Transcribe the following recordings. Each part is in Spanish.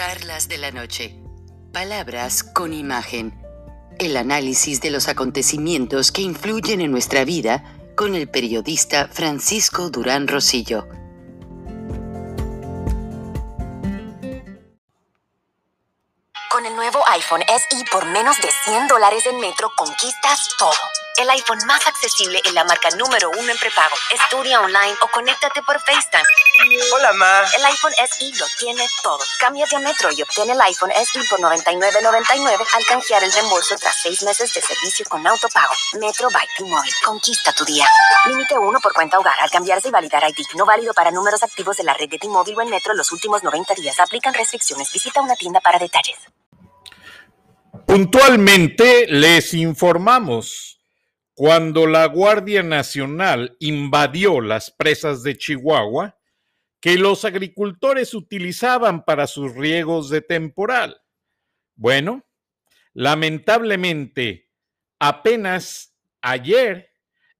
Charlas de la noche. Palabras con imagen. El análisis de los acontecimientos que influyen en nuestra vida con el periodista Francisco Durán Rosillo. iPhone SE por menos de 100 dólares en Metro conquistas todo. El iPhone más accesible en la marca número uno en prepago. Estudia online o conéctate por FaceTime. Hola, ma. El iPhone SE lo tiene todo. Cámbiate a Metro y obtén el iPhone SE por $99.99 al canjear el reembolso tras seis meses de servicio con autopago. Metro by T-Mobile. Conquista tu día. Límite uno por cuenta hogar al cambiarse y validar ID. No válido para números activos de la red de T-Mobile o en Metro los últimos 90 días. Aplican restricciones. Visita una tienda para detalles. Puntualmente les informamos cuando la Guardia Nacional invadió las presas de Chihuahua que los agricultores utilizaban para sus riegos de temporal. Bueno, lamentablemente, apenas ayer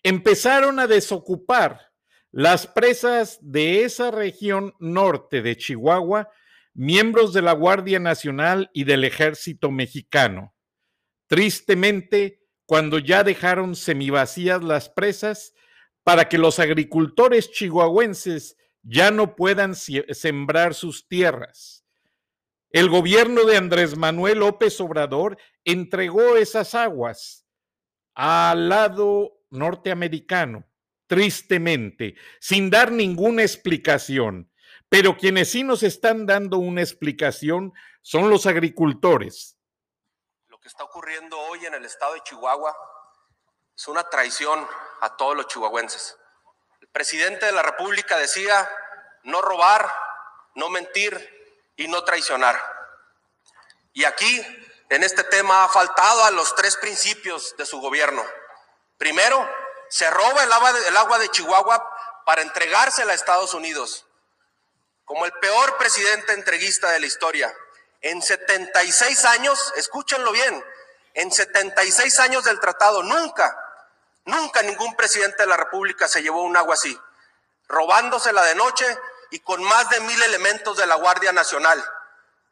empezaron a desocupar las presas de esa región norte de Chihuahua miembros de la Guardia Nacional y del Ejército Mexicano. Tristemente, cuando ya dejaron semivacías las presas para que los agricultores chihuahuenses ya no puedan sembrar sus tierras. El gobierno de Andrés Manuel López Obrador entregó esas aguas al lado norteamericano, tristemente, sin dar ninguna explicación. Pero quienes sí nos están dando una explicación son los agricultores que está ocurriendo hoy en el estado de Chihuahua es una traición a todos los chihuahuenses. El presidente de la República decía no robar, no mentir y no traicionar. Y aquí, en este tema, ha faltado a los tres principios de su gobierno. Primero, se roba el agua de, el agua de Chihuahua para entregársela a Estados Unidos, como el peor presidente entreguista de la historia. En 76 años, escúchenlo bien, en 76 años del tratado, nunca, nunca ningún presidente de la República se llevó un agua así, robándosela de noche y con más de mil elementos de la Guardia Nacional.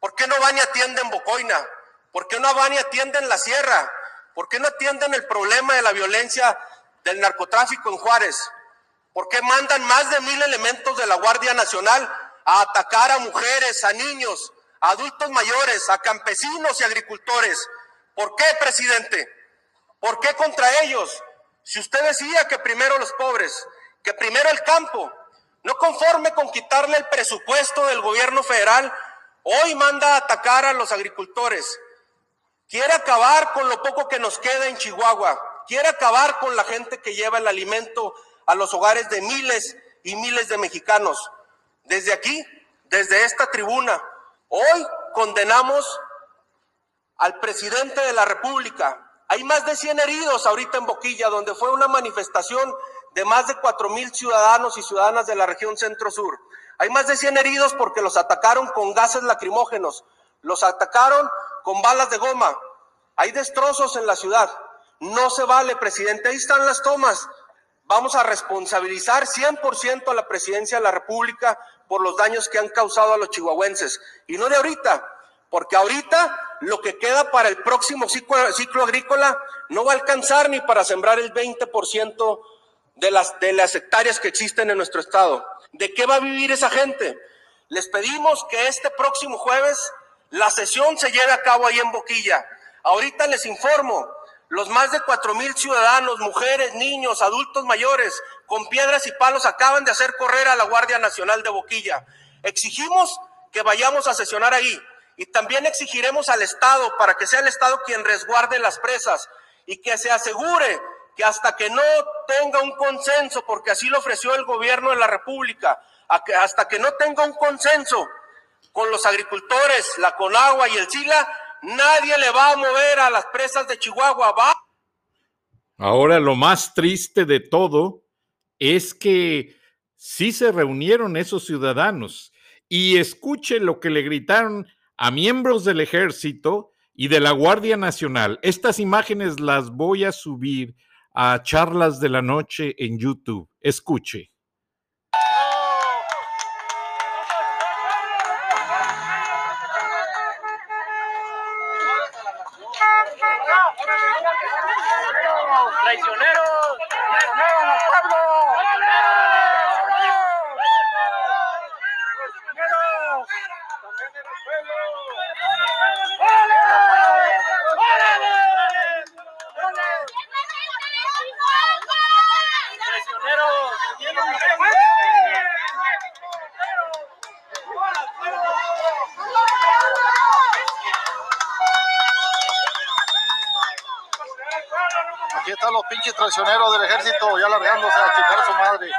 ¿Por qué no van y atienden Bocoina? ¿Por qué no van y atienden la sierra? ¿Por qué no atienden el problema de la violencia del narcotráfico en Juárez? ¿Por qué mandan más de mil elementos de la Guardia Nacional a atacar a mujeres, a niños, a adultos mayores, a campesinos y agricultores. ¿Por qué, presidente? ¿Por qué contra ellos? Si usted decía que primero los pobres, que primero el campo, no conforme con quitarle el presupuesto del gobierno federal, hoy manda a atacar a los agricultores. Quiere acabar con lo poco que nos queda en Chihuahua. Quiere acabar con la gente que lleva el alimento a los hogares de miles y miles de mexicanos. Desde aquí, desde esta tribuna, Hoy condenamos al presidente de la República. Hay más de 100 heridos ahorita en Boquilla, donde fue una manifestación de más de 4 mil ciudadanos y ciudadanas de la región centro-sur. Hay más de 100 heridos porque los atacaron con gases lacrimógenos, los atacaron con balas de goma. Hay destrozos en la ciudad. No se vale, presidente. Ahí están las tomas. Vamos a responsabilizar 100% a la presidencia de la República por los daños que han causado a los chihuahuenses. Y no de ahorita, porque ahorita lo que queda para el próximo ciclo, agrícola no va a alcanzar ni para sembrar el 20% de las, de las hectáreas que existen en nuestro estado. ¿De qué va a vivir esa gente? Les pedimos que este próximo jueves la sesión se lleve a cabo ahí en Boquilla. Ahorita les informo, los más de cuatro mil ciudadanos, mujeres, niños, adultos mayores, con piedras y palos acaban de hacer correr a la Guardia Nacional de Boquilla. Exigimos que vayamos a sesionar ahí y también exigiremos al Estado para que sea el Estado quien resguarde las presas y que se asegure que hasta que no tenga un consenso, porque así lo ofreció el gobierno de la República, hasta que no tenga un consenso con los agricultores, la Conagua y el SILA, Nadie le va a mover a las presas de Chihuahua. Va. Ahora lo más triste de todo es que sí se reunieron esos ciudadanos y escuche lo que le gritaron a miembros del ejército y de la Guardia Nacional. Estas imágenes las voy a subir a charlas de la noche en YouTube. Escuche. ¡Traicioneros! ¡Traicioneros al pueblo! Aquí están los pinches traicioneros del ejército ya largándose a chingar a su madre.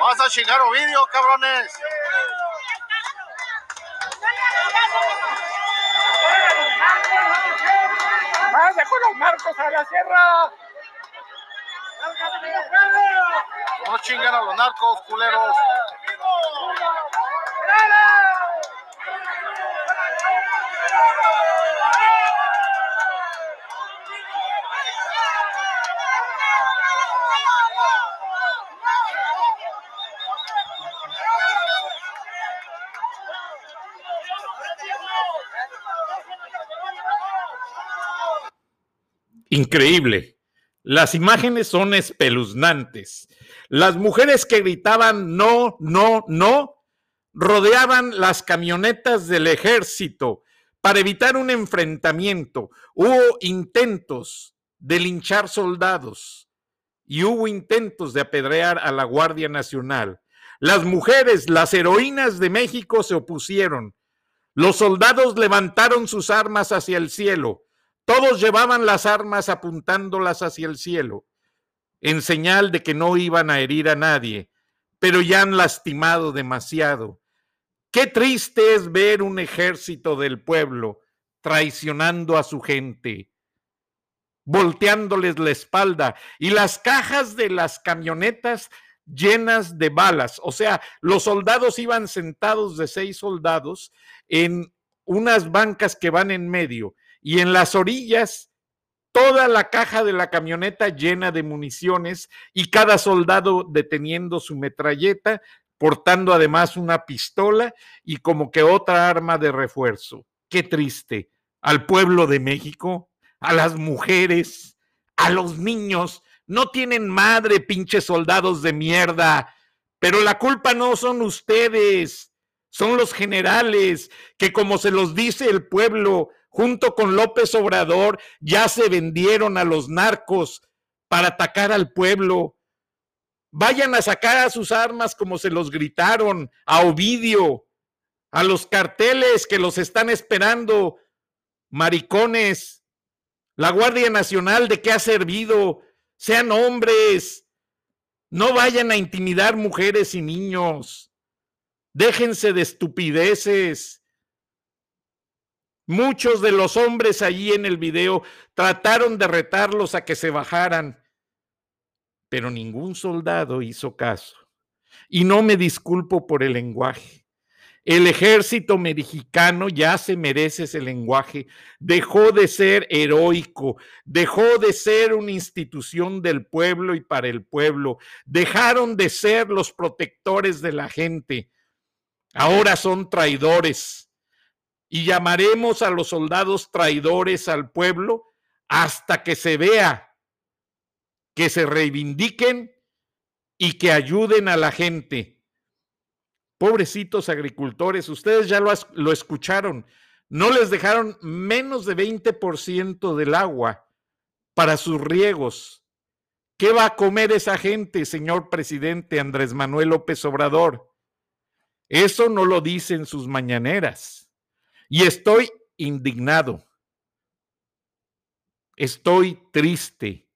Vas a chingar Ovidio, cabrones. ¡Más de con los narcos a la sierra! No chingan a los narcos, culeros. Increíble. Las imágenes son espeluznantes. Las mujeres que gritaban no, no, no, rodeaban las camionetas del ejército para evitar un enfrentamiento. Hubo intentos de linchar soldados y hubo intentos de apedrear a la Guardia Nacional. Las mujeres, las heroínas de México se opusieron. Los soldados levantaron sus armas hacia el cielo. Todos llevaban las armas apuntándolas hacia el cielo, en señal de que no iban a herir a nadie, pero ya han lastimado demasiado. Qué triste es ver un ejército del pueblo traicionando a su gente, volteándoles la espalda y las cajas de las camionetas llenas de balas. O sea, los soldados iban sentados de seis soldados en unas bancas que van en medio y en las orillas toda la caja de la camioneta llena de municiones y cada soldado deteniendo su metralleta, portando además una pistola y como que otra arma de refuerzo. Qué triste. Al pueblo de México, a las mujeres, a los niños, no tienen madre, pinches soldados de mierda. Pero la culpa no son ustedes, son los generales, que como se los dice el pueblo, junto con López Obrador, ya se vendieron a los narcos para atacar al pueblo. Vayan a sacar a sus armas como se los gritaron a Ovidio, a los carteles que los están esperando, maricones. La Guardia Nacional, ¿de qué ha servido? Sean hombres. No vayan a intimidar mujeres y niños. Déjense de estupideces. Muchos de los hombres allí en el video trataron de retarlos a que se bajaran, pero ningún soldado hizo caso. Y no me disculpo por el lenguaje. El ejército mexicano ya se merece ese lenguaje. Dejó de ser heroico, dejó de ser una institución del pueblo y para el pueblo. Dejaron de ser los protectores de la gente. Ahora son traidores y llamaremos a los soldados traidores al pueblo hasta que se vea que se reivindiquen y que ayuden a la gente. Pobrecitos agricultores, ustedes ya lo, lo escucharon, no les dejaron menos de 20% del agua para sus riegos. ¿Qué va a comer esa gente, señor presidente Andrés Manuel López Obrador? Eso no lo dicen sus mañaneras. Y estoy indignado. Estoy triste.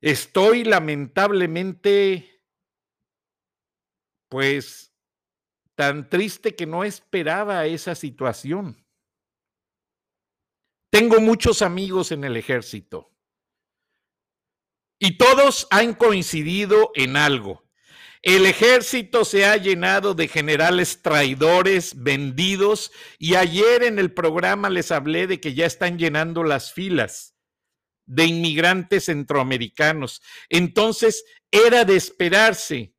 Estoy lamentablemente, pues, tan triste que no esperaba esa situación. Tengo muchos amigos en el ejército y todos han coincidido en algo. El ejército se ha llenado de generales traidores, vendidos, y ayer en el programa les hablé de que ya están llenando las filas de inmigrantes centroamericanos. Entonces, era de esperarse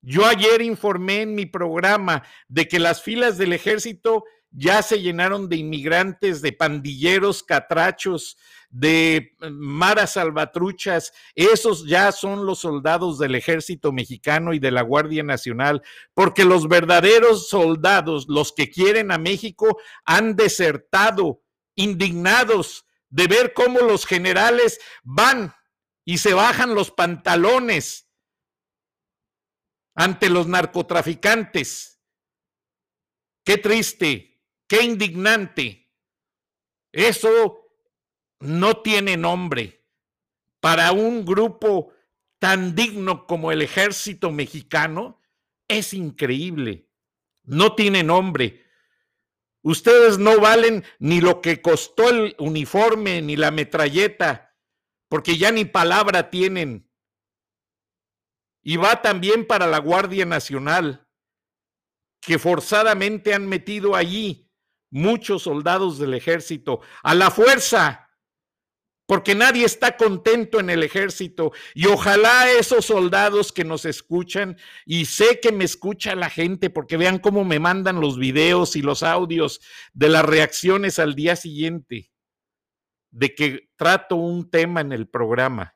Yo ayer informé en mi programa de que las filas del ejército ya se llenaron de inmigrantes, de pandilleros, catrachos, de maras salvatruchas. Esos ya son los soldados del ejército mexicano y de la Guardia Nacional, porque los verdaderos soldados, los que quieren a México, han desertado, indignados de ver cómo los generales van y se bajan los pantalones ante los narcotraficantes. Qué triste, qué indignante. Eso no tiene nombre para un grupo tan digno como el ejército mexicano. Es increíble. No tiene nombre. Ustedes no valen ni lo que costó el uniforme ni la metralleta, porque ya ni palabra tienen y va también para la Guardia Nacional, que forzadamente han metido allí muchos soldados del ejército a la fuerza, porque nadie está contento en el ejército. Y ojalá esos soldados que nos escuchan, y sé que me escucha la gente, porque vean cómo me mandan los videos y los audios de las reacciones al día siguiente, de que trato un tema en el programa.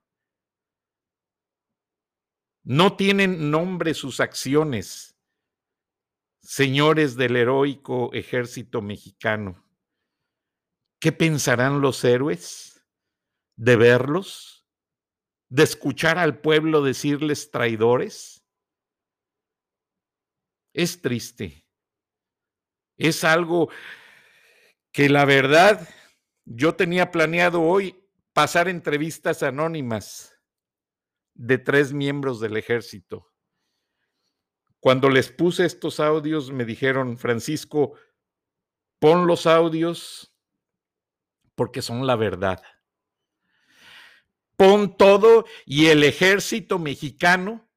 No tienen nombre sus acciones, señores del heroico ejército mexicano. ¿Qué pensarán los héroes de verlos? ¿De escuchar al pueblo decirles traidores? Es triste. Es algo que la verdad yo tenía planeado hoy pasar entrevistas anónimas de tres miembros del ejército. Cuando les puse estos audios, me dijeron, Francisco, pon los audios porque son la verdad. Pon todo y el ejército mexicano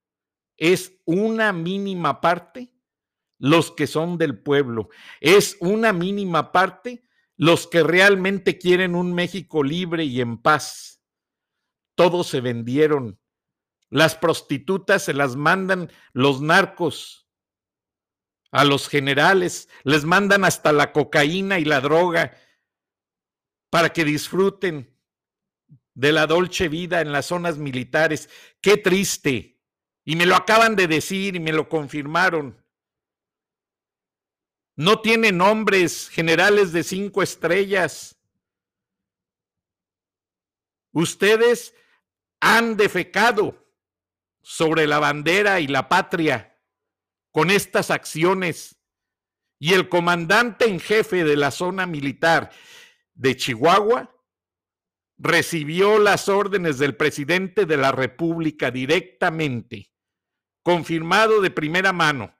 es una mínima parte los que son del pueblo. Es una mínima parte los que realmente quieren un México libre y en paz. Todos se vendieron las prostitutas se las mandan los narcos a los generales, les mandan hasta la cocaína y la droga para que disfruten de la dolce vida en las zonas militares. Qué triste. Y me lo acaban de decir y me lo confirmaron. No tiene nombres generales de cinco estrellas. Ustedes han defecado sobre la bandera y la patria con estas acciones. Y el comandante en jefe de la zona militar de Chihuahua recibió las órdenes del presidente de la República directamente, confirmado de primera mano.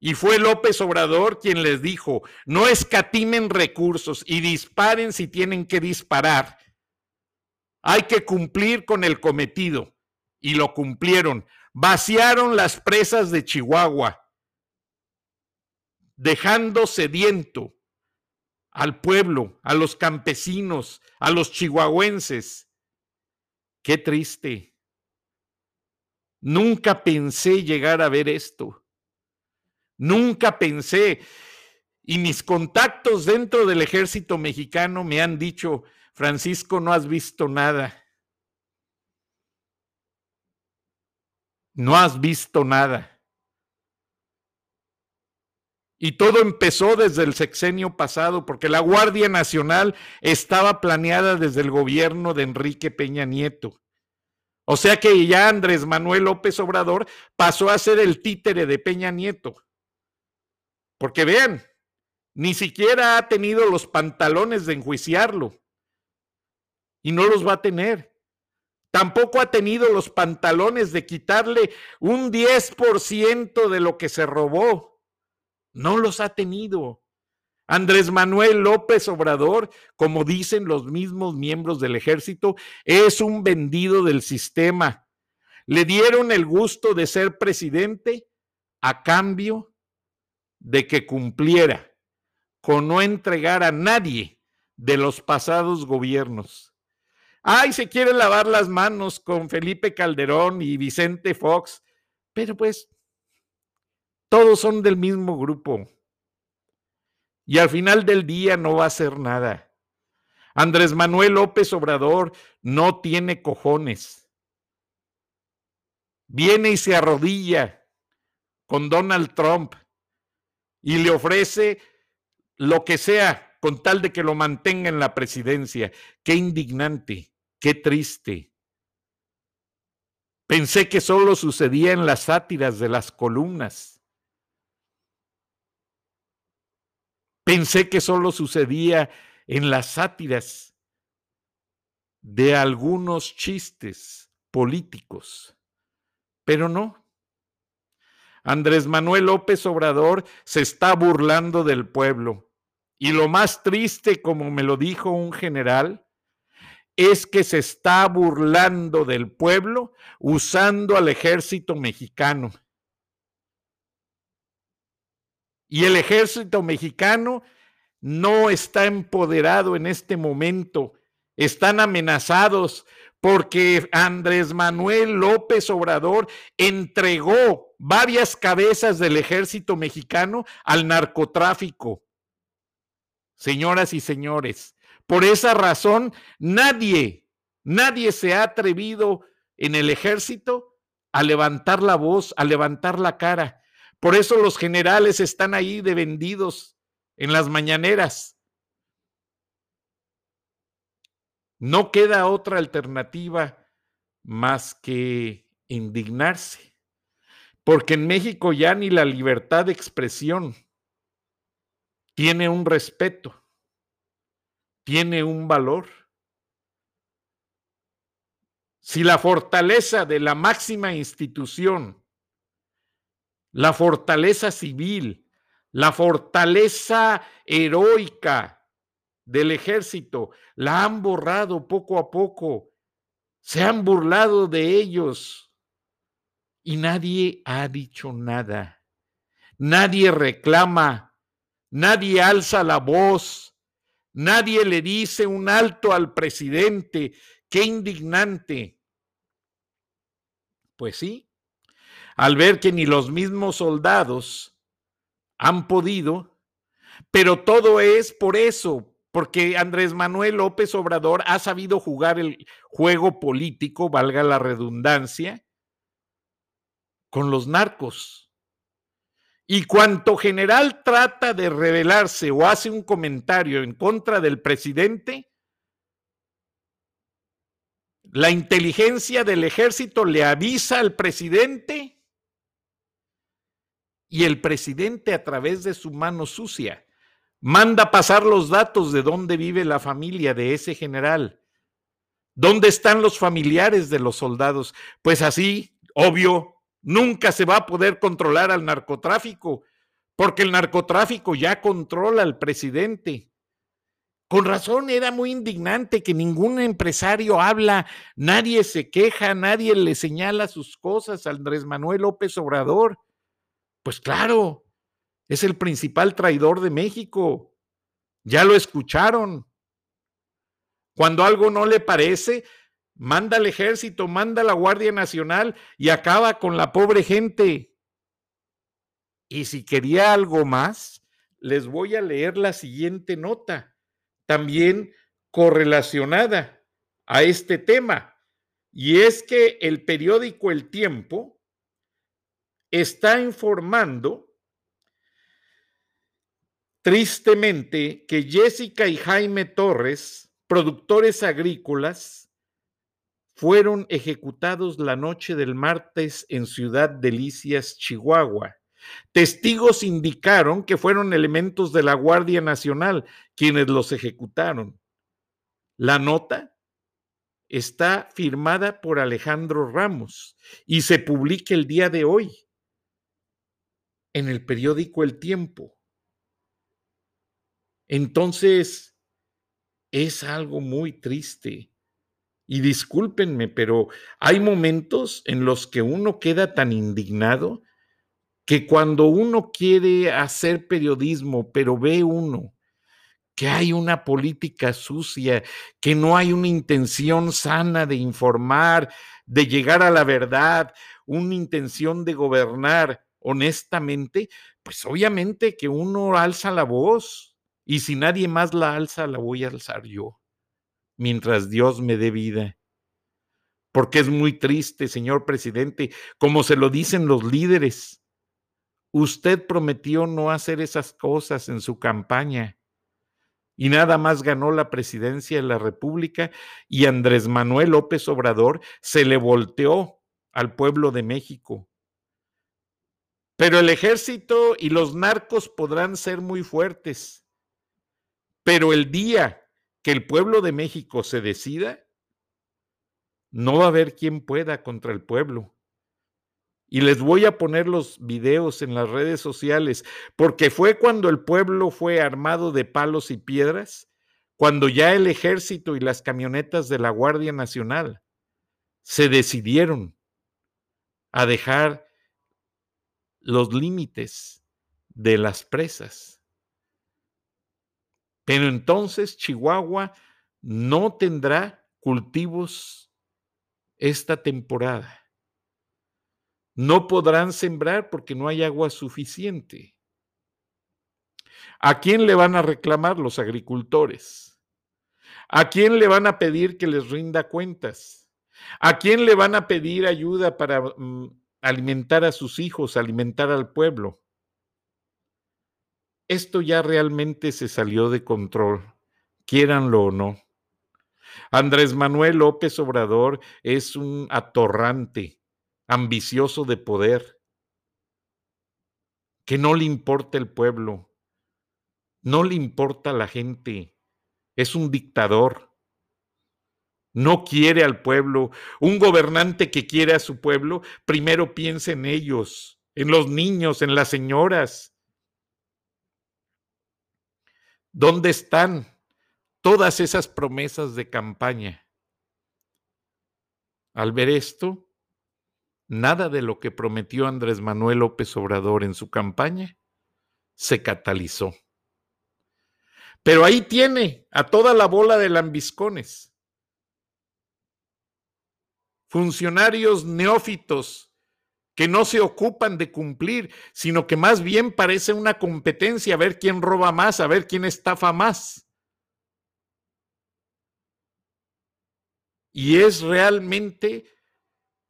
Y fue López Obrador quien les dijo, no escatimen recursos y disparen si tienen que disparar. Hay que cumplir con el cometido y lo cumplieron. Vaciaron las presas de Chihuahua, dejando sediento al pueblo, a los campesinos, a los chihuahuenses. Qué triste. Nunca pensé llegar a ver esto. Nunca pensé. Y mis contactos dentro del ejército mexicano me han dicho, Francisco, no has visto nada. No has visto nada. Y todo empezó desde el sexenio pasado, porque la Guardia Nacional estaba planeada desde el gobierno de Enrique Peña Nieto. O sea que ya Andrés Manuel López Obrador pasó a ser el títere de Peña Nieto. Porque vean, ni siquiera ha tenido los pantalones de enjuiciarlo. Y no los va a tener. Tampoco ha tenido los pantalones de quitarle un 10% de lo que se robó. No los ha tenido. Andrés Manuel López Obrador, como dicen los mismos miembros del ejército, es un vendido del sistema. Le dieron el gusto de ser presidente a cambio de que cumpliera con no entregar a nadie de los pasados gobiernos. Ay, se quiere lavar las manos con Felipe Calderón y Vicente Fox. Pero pues, todos son del mismo grupo. Y al final del día no va a hacer nada. Andrés Manuel López Obrador no tiene cojones. Viene y se arrodilla con Donald Trump y le ofrece lo que sea con tal de que lo mantenga en la presidencia. Qué indignante, qué triste. Pensé que solo sucedía en las sátiras de las columnas. Pensé que solo sucedía en las sátiras de algunos chistes políticos, pero no. Andrés Manuel López Obrador se está burlando del pueblo. Y lo más triste, como me lo dijo un general, es que se está burlando del pueblo usando al ejército mexicano. Y el ejército mexicano no está empoderado en este momento. Están amenazados porque Andrés Manuel López Obrador entregó varias cabezas del ejército mexicano al narcotráfico. Señoras y señores, por esa razón nadie, nadie se ha atrevido en el ejército a levantar la voz, a levantar la cara. Por eso los generales están ahí de vendidos en las mañaneras. No queda otra alternativa más que indignarse, porque en México ya ni la libertad de expresión tiene un respeto, tiene un valor. Si la fortaleza de la máxima institución, la fortaleza civil, la fortaleza heroica del ejército, la han borrado poco a poco, se han burlado de ellos y nadie ha dicho nada, nadie reclama, nadie alza la voz, nadie le dice un alto al presidente, qué indignante. Pues sí, al ver que ni los mismos soldados han podido, pero todo es por eso, porque Andrés Manuel López Obrador ha sabido jugar el juego político, valga la redundancia, con los narcos. Y cuanto general trata de rebelarse o hace un comentario en contra del presidente, la inteligencia del ejército le avisa al presidente y el presidente a través de su mano sucia manda pasar los datos de dónde vive la familia de ese general. ¿Dónde están los familiares de los soldados? Pues así, obvio, nunca se va a poder controlar al narcotráfico, porque el narcotráfico ya controla al presidente. Con razón era muy indignante que ningún empresario habla, nadie se queja, nadie le señala sus cosas a Andrés Manuel López Obrador. Pues claro, es el principal traidor de México. Ya lo escucharon. Cuando algo no le parece, manda al ejército, manda a la Guardia Nacional y acaba con la pobre gente. Y si quería algo más, les voy a leer la siguiente nota, también correlacionada a este tema. Y es que el periódico El Tiempo está informando tristemente que Jessica y Jaime Torres, productores agrícolas, fueron ejecutados la noche del martes en Ciudad Delicias, Chihuahua. Testigos indicaron que fueron elementos de la Guardia Nacional quienes los ejecutaron. La nota está firmada por Alejandro Ramos y se publica el día de hoy en el periódico El Tiempo. Entonces, es algo muy triste. Y discúlpenme, pero hay momentos en los que uno queda tan indignado que cuando uno quiere hacer periodismo, pero ve uno que hay una política sucia, que no hay una intención sana de informar, de llegar a la verdad, una intención de gobernar honestamente, pues obviamente que uno alza la voz y si nadie más la alza, la voy a alzar yo, mientras Dios me dé vida. Porque es muy triste, señor presidente, como se lo dicen los líderes. Usted prometió no hacer esas cosas en su campaña y nada más ganó la presidencia de la República y Andrés Manuel López Obrador se le volteó al pueblo de México. Pero el ejército y los narcos podrán ser muy fuertes. Pero el día que el pueblo de México se decida, no va a haber quien pueda contra el pueblo. Y les voy a poner los videos en las redes sociales, porque fue cuando el pueblo fue armado de palos y piedras, cuando ya el ejército y las camionetas de la Guardia Nacional se decidieron a dejar los límites de las presas. Pero entonces Chihuahua no tendrá cultivos esta temporada. No podrán sembrar porque no hay agua suficiente. ¿A quién le van a reclamar los agricultores? ¿A quién le van a pedir que les rinda cuentas? ¿A quién le van a pedir ayuda para mm, alimentar a sus hijos, alimentar al pueblo? Esto ya realmente se salió de control, quieranlo o no. Andrés Manuel López Obrador es un atorrante, ambicioso de poder, que no le importa el pueblo, no le importa la gente, es un dictador. No quiere al pueblo. Un gobernante que quiere a su pueblo, primero piensa en ellos, en los niños, en las señoras. ¿Dónde están todas esas promesas de campaña? Al ver esto, nada de lo que prometió Andrés Manuel López Obrador en su campaña se catalizó. Pero ahí tiene a toda la bola de lambiscones. Funcionarios neófitos que no se ocupan de cumplir, sino que más bien parece una competencia a ver quién roba más, a ver quién estafa más. Y es realmente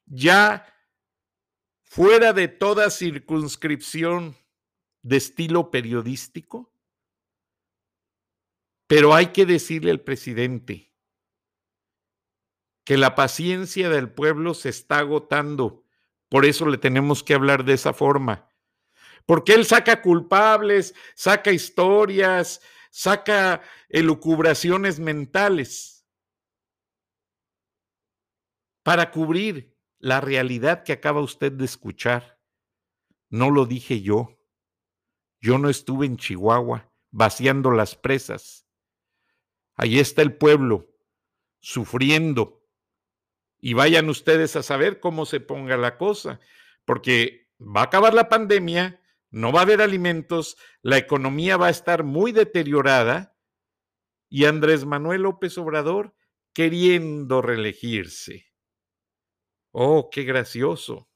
ya fuera de toda circunscripción de estilo periodístico, pero hay que decirle al presidente que la paciencia del pueblo se está agotando. Por eso le tenemos que hablar de esa forma. Porque él saca culpables, saca historias, saca elucubraciones mentales para cubrir la realidad que acaba usted de escuchar. No lo dije yo. Yo no estuve en Chihuahua vaciando las presas. Ahí está el pueblo sufriendo. Y vayan ustedes a saber cómo se ponga la cosa, porque va a acabar la pandemia, no va a haber alimentos, la economía va a estar muy deteriorada y Andrés Manuel López Obrador queriendo reelegirse. Oh, qué gracioso.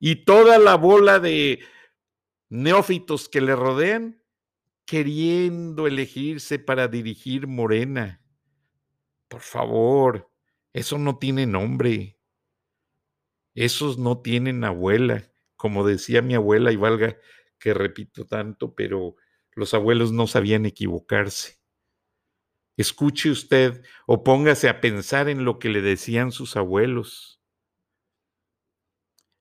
Y toda la bola de neófitos que le rodean queriendo elegirse para dirigir Morena. Por favor, eso no tiene nombre. Esos no tienen abuela, como decía mi abuela, y valga que repito tanto, pero los abuelos no sabían equivocarse. Escuche usted o póngase a pensar en lo que le decían sus abuelos.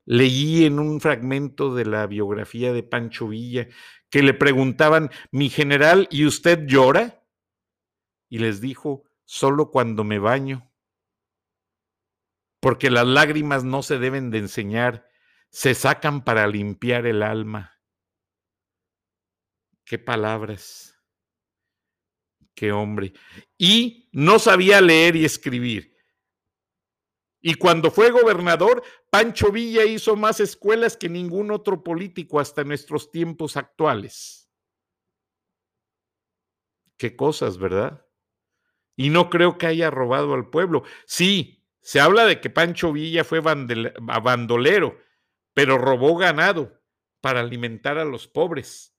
Leí en un fragmento de la biografía de Pancho Villa que le preguntaban, mi general, ¿y usted llora? Y les dijo, solo cuando me baño, porque las lágrimas no se deben de enseñar, se sacan para limpiar el alma. Qué palabras qué hombre. Y no sabía leer y escribir. Y cuando fue gobernador, Pancho Villa hizo más escuelas que ningún otro político hasta nuestros tiempos actuales. Qué cosas, ¿verdad? Y no creo que haya robado al pueblo. Sí, Se habla de que Pancho Villa fue bandolero, pero robó ganado para alimentar a los pobres.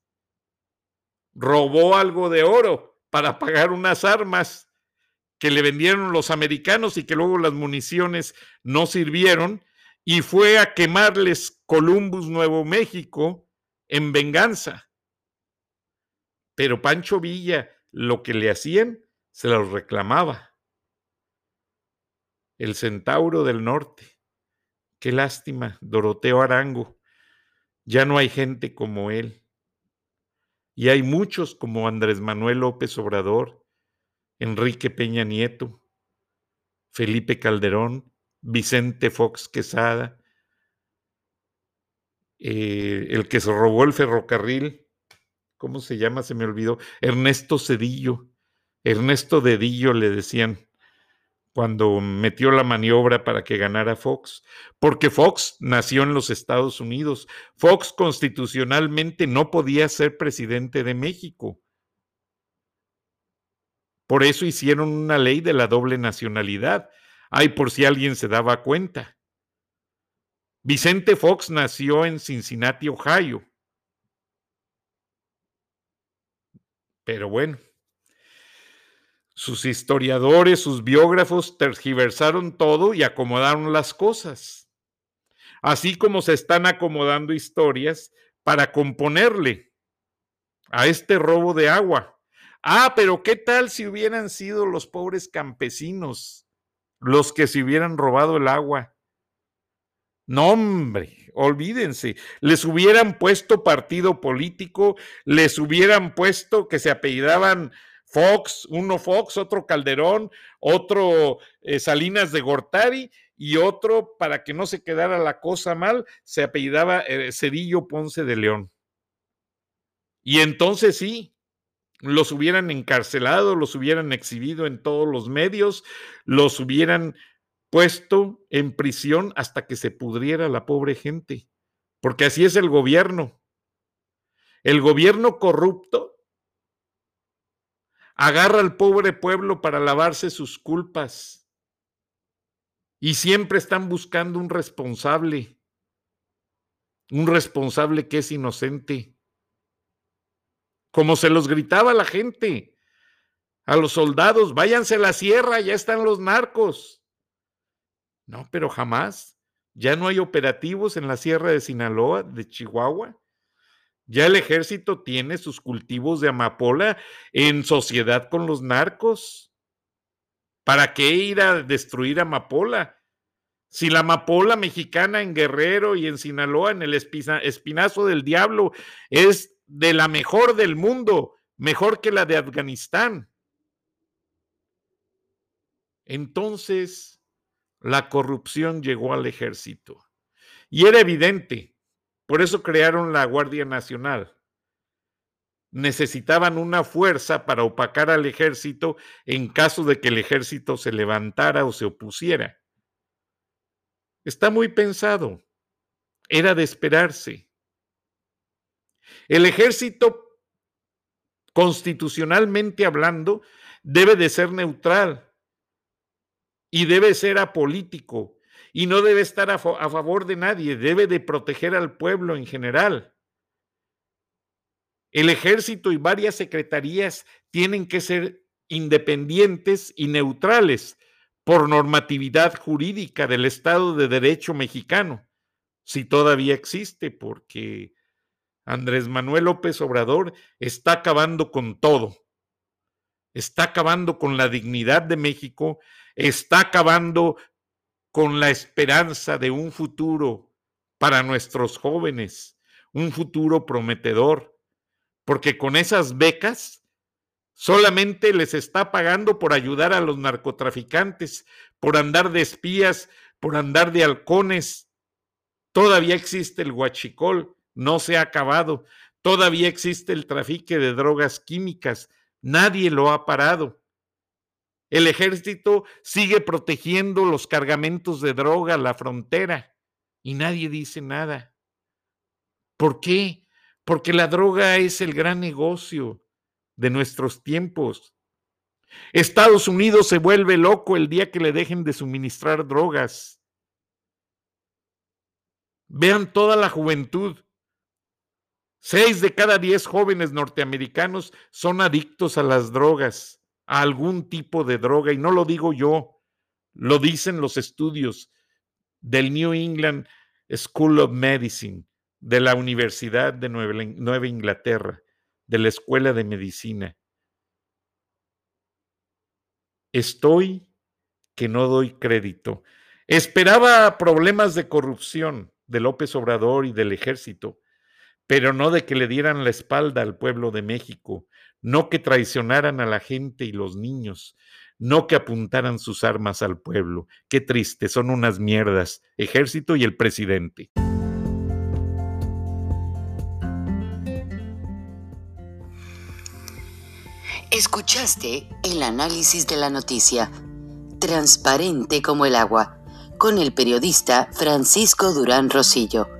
Robó algo de oro para pagar unas armas que le vendieron los americanos y que luego las municiones no sirvieron y fue a quemarles Columbus, Nuevo México, en venganza. Pero Pancho Villa, lo que le hacían, se los reclamaba. El centauro del norte. Qué lástima, Doroteo Arango. Ya no hay gente como él. Y hay muchos como Andrés Manuel López Obrador, Enrique Peña Nieto, Felipe Calderón, Vicente Fox Quesada, eh, el que se robó el ferrocarril, ¿cómo se llama? Se me olvidó, Ernesto Cedillo, Ernesto Dedillo le decían cuando metió la maniobra para que ganara Fox, porque Fox nació en los Estados Unidos. Fox constitucionalmente no podía ser presidente de México. Por eso hicieron una ley de la doble nacionalidad. Ay, por si alguien se daba cuenta. Vicente Fox nació en Cincinnati, Ohio. Pero bueno, sus historiadores, sus biógrafos tergiversaron todo y acomodaron las cosas. Así como se están acomodando historias para componerle a este robo de agua Ah, pero ¿qué tal si hubieran sido los pobres campesinos los que se hubieran robado el agua? No, hombre, olvídense, les hubieran puesto partido político, les hubieran puesto que se apellidaban Fox, uno Fox, otro Calderón, otro eh, Salinas de Gortari y otro, para que no se quedara la cosa mal, se apellidaba eh, Cedillo Ponce de León. Y entonces sí, los hubieran encarcelado, los hubieran exhibido en todos los medios, los hubieran puesto en prisión hasta que se pudriera la pobre gente, porque así es el gobierno. El gobierno corrupto agarra al pobre pueblo para lavarse sus culpas y siempre están buscando un responsable, un responsable que es inocente como se los gritaba la gente, a los soldados, váyanse a la sierra, ya están los narcos. No, pero jamás. Ya no hay operativos en la sierra de Sinaloa, de Chihuahua. Ya el ejército tiene sus cultivos de amapola en sociedad con los narcos. ¿Para qué ir a destruir amapola? Si la amapola mexicana en Guerrero y en Sinaloa, en el espinazo del diablo, es de la mejor del mundo, mejor que la de Afganistán. Entonces, la corrupción llegó al ejército. Y era evidente, por eso crearon la Guardia Nacional. Necesitaban una fuerza para opacar al ejército en caso de que el ejército se levantara o se opusiera. Está muy pensado. Era de esperarse. El ejército, constitucionalmente hablando, debe de ser neutral y debe ser apolítico y no debe estar a, favor de nadie, debe de proteger al pueblo en general. El ejército y varias secretarías tienen que ser independientes y neutrales por normatividad jurídica del Estado de Derecho mexicano, si todavía existe, porque Andrés Manuel López Obrador está acabando con todo. Está acabando con la dignidad de México, está acabando con la esperanza de un futuro para nuestros jóvenes, un futuro prometedor, porque con esas becas solamente les está pagando por ayudar a los narcotraficantes, por andar de espías, por andar de halcones. Todavía existe el huachicol, no se ha acabado. Todavía existe el tráfico de drogas químicas. Nadie lo ha parado. El ejército sigue protegiendo los cargamentos de droga a la frontera y nadie dice nada. ¿Por qué? Porque la droga es el gran negocio de nuestros tiempos. Estados Unidos se vuelve loco el día que le dejen de suministrar drogas. Vean toda la juventud. Seis de cada diez jóvenes norteamericanos son adictos a las drogas, a algún tipo de droga, y no lo digo yo, lo dicen los estudios del New England School of Medicine, de la Universidad de Nueva Inglaterra, de la Escuela de Medicina. Estoy que no doy crédito. Esperaba problemas de corrupción de López Obrador y del ejército, pero no de que le dieran la espalda al pueblo de México, no que traicionaran a la gente y los niños, no que apuntaran sus armas al pueblo. Qué triste, son unas mierdas, ejército y el presidente. Escuchaste el análisis de la noticia, transparente como el agua, con el periodista Francisco Durán Rosillo